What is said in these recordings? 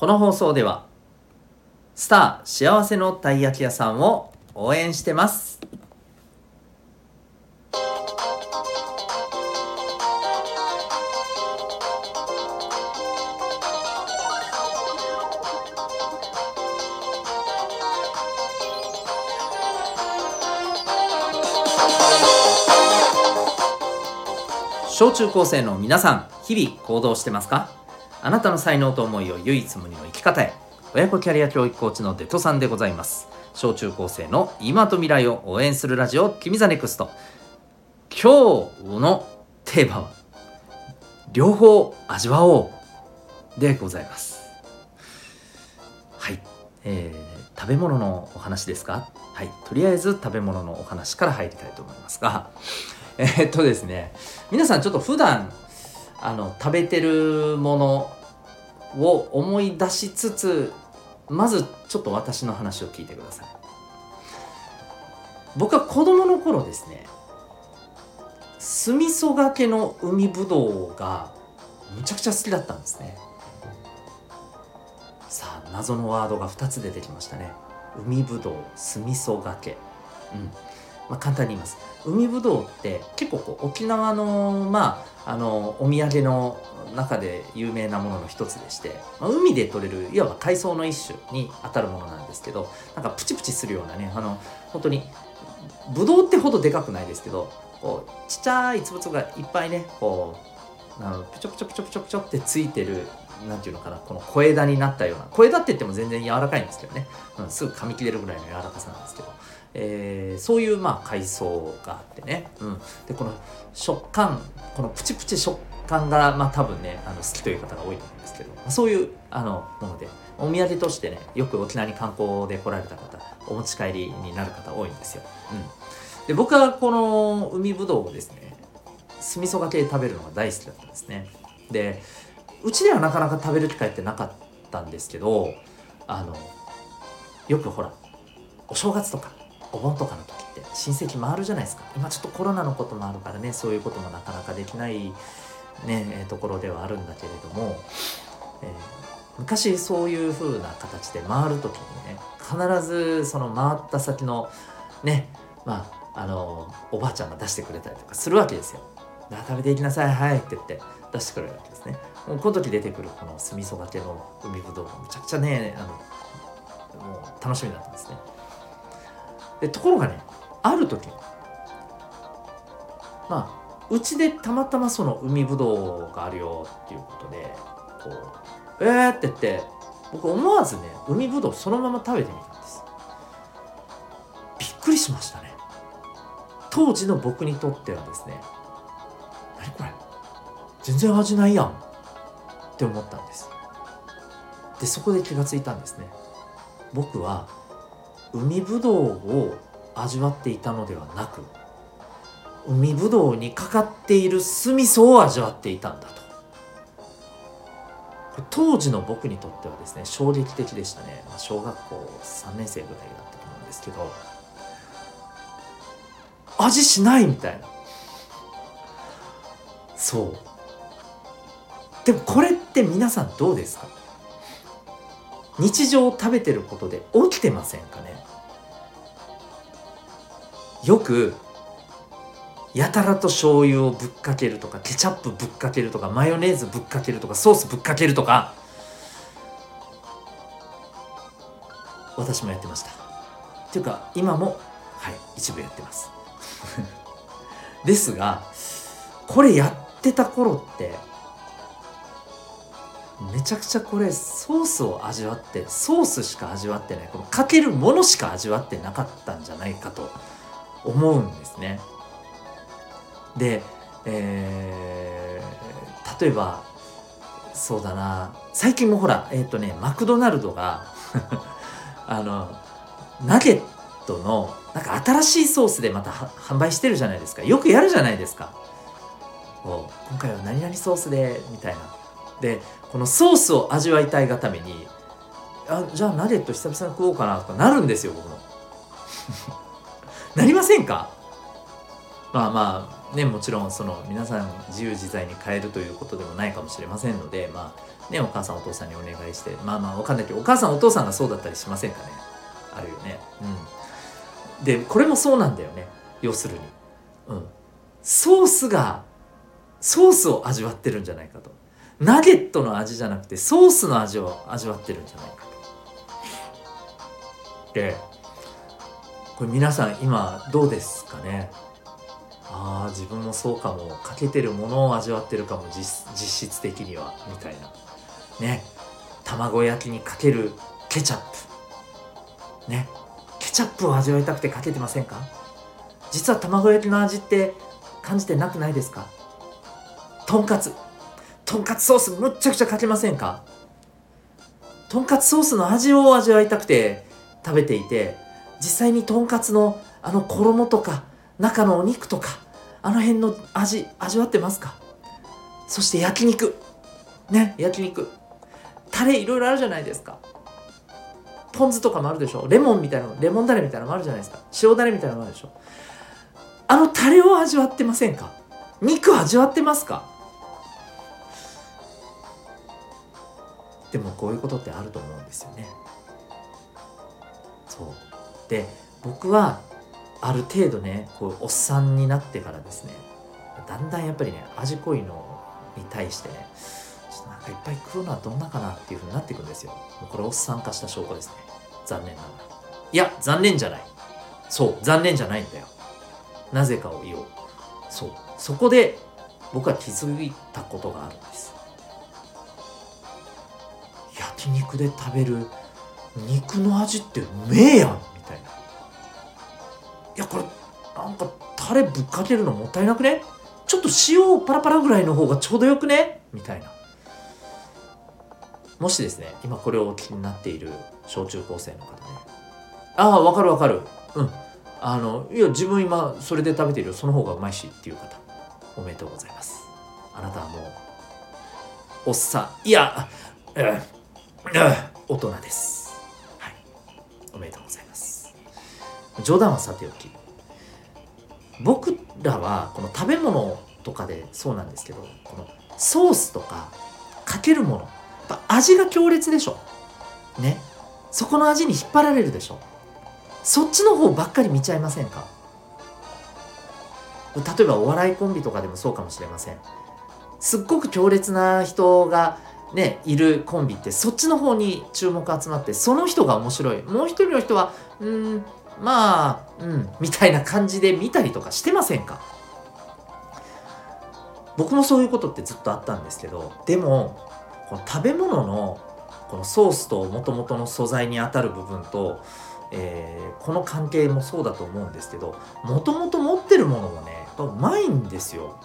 この放送ではスター幸せのたい焼き屋さんを応援してます。小中高生の皆さん日々行動してますか？あなたの才能と思いを唯一無二の生き方へ。親子キャリア教育コーチのデトさんでございます。小中高生の今と未来を応援するラジオ君 The Next。今日のテーマは両方味わおうでございます。はい、えー、食べ物のお話ですか？はい。とりあえず食べ物のお話から入りたいと思いますが。えー、っとですね。皆さんちょっと普段あの食べてるものを思い出しつつまずちょっと私の話を聞いてください。僕は子供の頃ですね酢味噌がけの海ぶどうがむちゃくちゃ好きだったんですね。さあ謎のワードが2つ出てきましたね。海ぶどう酢味噌がけ。うん。まあ、簡単に言います。海ぶどうって結構こう沖縄のまああのお土産の中で有名なものの一つでして、まあ、海で採れるいわば海藻の一種に当たるものなんですけどなんかプチプチするようなねあの本当にぶどうってほどでかくないですけどこうちっちゃい粒々がいっぱいねこうあのプチョプチョプチョプチョプチョってついてるなんていうのかなこの小枝になったような小枝って言っても全然柔らかいんですけどね、うん、すぐ噛み切れるぐらいの柔らかさなんですけど。えー、そういうまあ海藻があってね、うん、でこの食感このプチプチ食感がまあ多分ねあの好きという方が多いと思うんですけど。まあそういうあのものでお土産としてねよく沖縄に観光で来られた方お持ち帰りになる方多いんですよ、うん、で僕はこの海ぶどうをですね酢味噌がけで食べるのが大好きだったんですね。でうちではなかなか食べる機会ってなかったんですけどあのよくほらお正月とかお盆とかの時って親戚回るじゃないですか今ちょっとコロナのこともあるからねそういうこともなかなかできないねえところではあるんだけれども、えー、昔そういう風な形で回る時にね必ずその回った先のねまああのおばあちゃんが出してくれたりとかするわけですよ。食べていきなさいはいって言って出してくれるわけですね。この時出てくるこの酢味噌がけの海ぶどうがむちゃくちゃねあのもう楽しみだったんですね。でところがねある時まあうちでたまたまその海ぶどうがあるよっていうことでこう「えー!」って言って僕思わずね海ぶどうそのまま食べてみたんです。びっくりしましたね。当時の僕にとってはですね何これ？全然味ないやん。って思ったんです。でそこで気がついたんですね。僕は海ぶどうを味わっていたのではなく海ぶどうにかかっている酢味噌を味わっていたんだと。当時の僕にとってはですね衝撃的でしたね、まあ、小学校3年生ぐらいだったと思うんですけど味しないみたいな。そう。でもこれって皆さんどうですか？日常食べてることで起きてませんかね？よくやたらと醤油をぶっかけるとかケチャップぶっかけるとかマヨネーズぶっかけるとかソースぶっかけるとか私もやってました。っていうか今もはい一部やってます。ですがこれやってた頃ってめちゃくちゃこれソースを味わってソースしか味わってないこのかけるものしか味わってなかったんじゃないかと思うんですね。で、えー、例えばそうだな最近もほらえっ、ー、とねマクドナルドが あのナゲットのなんか新しいソースでまた販売してるじゃないですかよくやるじゃないですか。今回は何々ソースでみたいな。でこのソースを味わいたいがためにあじゃあナゲット久々に食おうかなとかなるんですよ僕も。なりませんか？まあまあねもちろんその皆さん自由自在に変えるということでもないかもしれませんのでまあねお母さんお父さんにお願いしてまあまあわかんないけどお母さんお父さんがそうだったりしませんかね。あるよね。うん。でこれもそうなんだよね。要するに。うん。ソースがソースを味わってるんじゃないかと。ナゲットの味じゃなくてソースの味を味わってるんじゃないかと。でこれ皆さん今どうですかね？ああ自分もそうかも。かけてるものを味わってるかも実実質的には。みたいな。ね。卵焼きにかけるケチャップ。ね。ケチャップを味わいたくてかけてませんか？実は卵焼きの味って感じてなくないですか？とんかつ。とんかつソースむっちゃくちゃかけませんか？とんかつソースの味を味わいたくて食べていて実際にとんかつのあの衣とか中のお肉とかあの辺の味味わってますか？そして焼肉。ね焼肉。タレいろいろあるじゃないですか。ポン酢とかもあるでしょ？レモンみたいなレモンダレみたいなのもあるじゃないですか。塩ダレみたいなのもあるでしょ？あのタレを味わってませんか？肉味わってますか？でもこういうことってあると思うんですよね。そう。で僕はある程度ねこうおっさんになってからですねだんだんやっぱりね味濃いのに対してねちょっとなんかいっぱい食うのはどんなかなっていうふうになっていくんですよ。もうこれおっさん化した証拠ですね。残念ながら。いや残念じゃない。そう残念じゃないんだよ。なぜかを言おう。そう。そこで僕は気づいたことがあるんです。焼肉で食べる肉の味ってうめえやんみたいな。いやこれなんかタレぶっかけるのもったいなくね？ちょっと塩をパラパラぐらいの方がちょうどよくね？みたいな。もしですね今これをお聞きになっている小中高生の方ね。ああわかるわかる。うん。あのいや自分今それで食べてるその方がうまいしっていう方おめでとうございます。あなたはもうおっさん。いや、大人です。はい。おめでとうございます。冗談はさておき僕らはこの食べ物とかでそうなんですけどこのソースとかかけるものやっぱ味が強烈でしょ。ね。そこの味に引っ張られるでしょ。そっちの方ばっかり見ちゃいませんか。例えばお笑いコンビとかでもそうかもしれません。すっごく強烈な人がねいるコンビってそっちの方に注目集まってその人が面白いもう一人の人はうんまあうんみたいな感じで見たりとかしてませんか？僕もそういうことってずっとあったんですけどでもこの食べ物のこのソースともともとの素材にあたる部分とえー、この関係もそうだと思うんですけどもともと持ってるものもねやっぱうまいんですよ。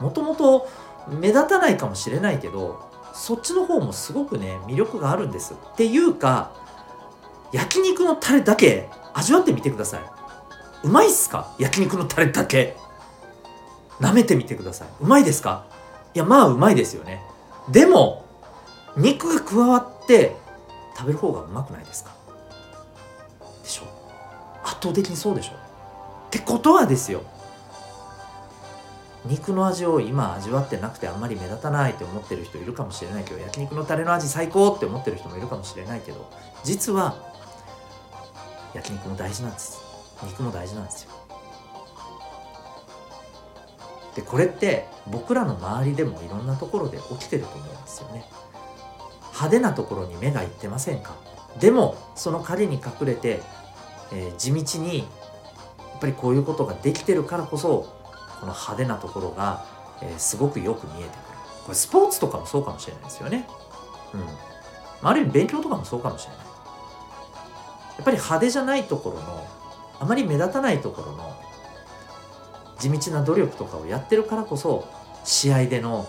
もともと目立たないかもしれないけどそっちの方もすごくね魅力があるんです。っていうか焼肉のタレだけ味わってみてください。うまいっすか？焼肉のタレだけ。舐めてみてください。うまいですか？いやまあうまいですよね。でも肉が加わって食べる方がうまくないですか？でしょ？圧倒的にそうでしょ？ってことはですよ肉の味を今味わってなくてあんまり目立たないって思ってる人いるかもしれないけど焼肉のタレの味最高って思ってる人もいるかもしれないけど実は焼肉も大事なんです。肉も大事なんですよ。でこれって僕らの周りでもいろんなところで起きてると思うんですよね。派手なところに目がいってませんか？でもその陰に隠れて、えー、地道にやっぱりこういうことができてるからこそこの派手なところが、えー、すごくよく見えてくる。これスポーツとかもそうかもしれないですよね。うん。ある意味勉強とかもそうかもしれない。やっぱり派手じゃないところのあまり目立たないところの地道な努力とかをやってるからこそ試合での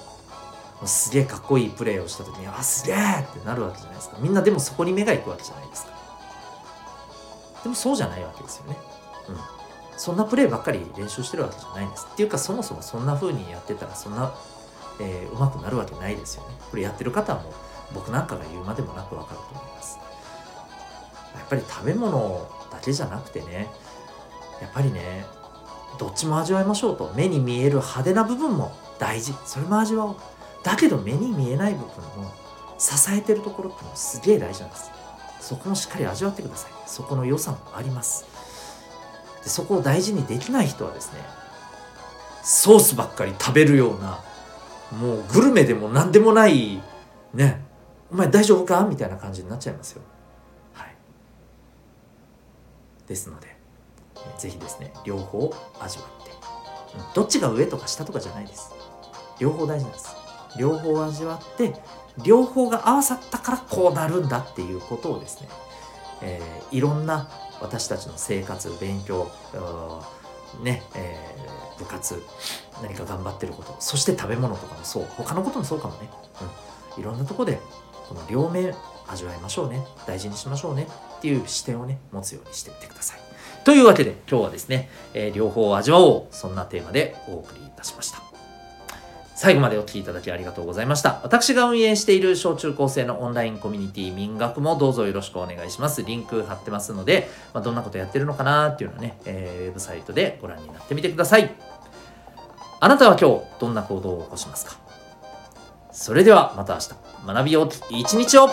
すげえかっこいいプレーをした時にあすげえってなるわけじゃないですか。みんなでもそこに目がいくわけじゃないですか。でもそうじゃないわけですよね。うん。そんなプレーばっかり練習してるわけじゃないんです。っていうかそもそもそんな風にやってたらそんな、えー、上手くなるわけないですよね。これやってる方はもう僕なんかが言うまでもなくわかると思います。やっぱり食べ物だけじゃなくてねやっぱりねどっちも味わいましょうと。目に見える派手な部分も大事。それも味わおう。だけど目に見えない部分の支えてるところってのはすげえ大事なんです。そこもしっかり味わってください。そこの良さもあります。でそこを大事にできない人はですねソースばっかり食べるようなもうグルメでも何でもないねお前大丈夫か？みたいな感じになっちゃいますよ。はい。ですのでぜひですね両方味わって、うん、どっちが上とか下とかじゃないです。両方大事なんです。両方味わって両方が合わさったからこうなるんだっていうことをですね、えー、いろんな私たちの生活勉強ね、えー、部活何か頑張ってること。そして食べ物とかもそう。他のこともそうかもね、うん、いろんなとこでこの両面味わいましょうね。大事にしましょうね。っていう視点をね持つようにしてみてください。というわけで今日はですね、えー、両方を味わおう。そんなテーマでお送りいたしました。最後までお聴きいただきありがとうございました。私が運営している小中高生のオンラインコミュニティ民学もどうぞよろしくお願いします。リンク貼ってますので、まあ、どんなことやってるのかなっていうのはね、えー、ウェブサイトでご覧になってみてください。あなたは今日どんな行動を起こしますか？それではまた明日、学びよう一日を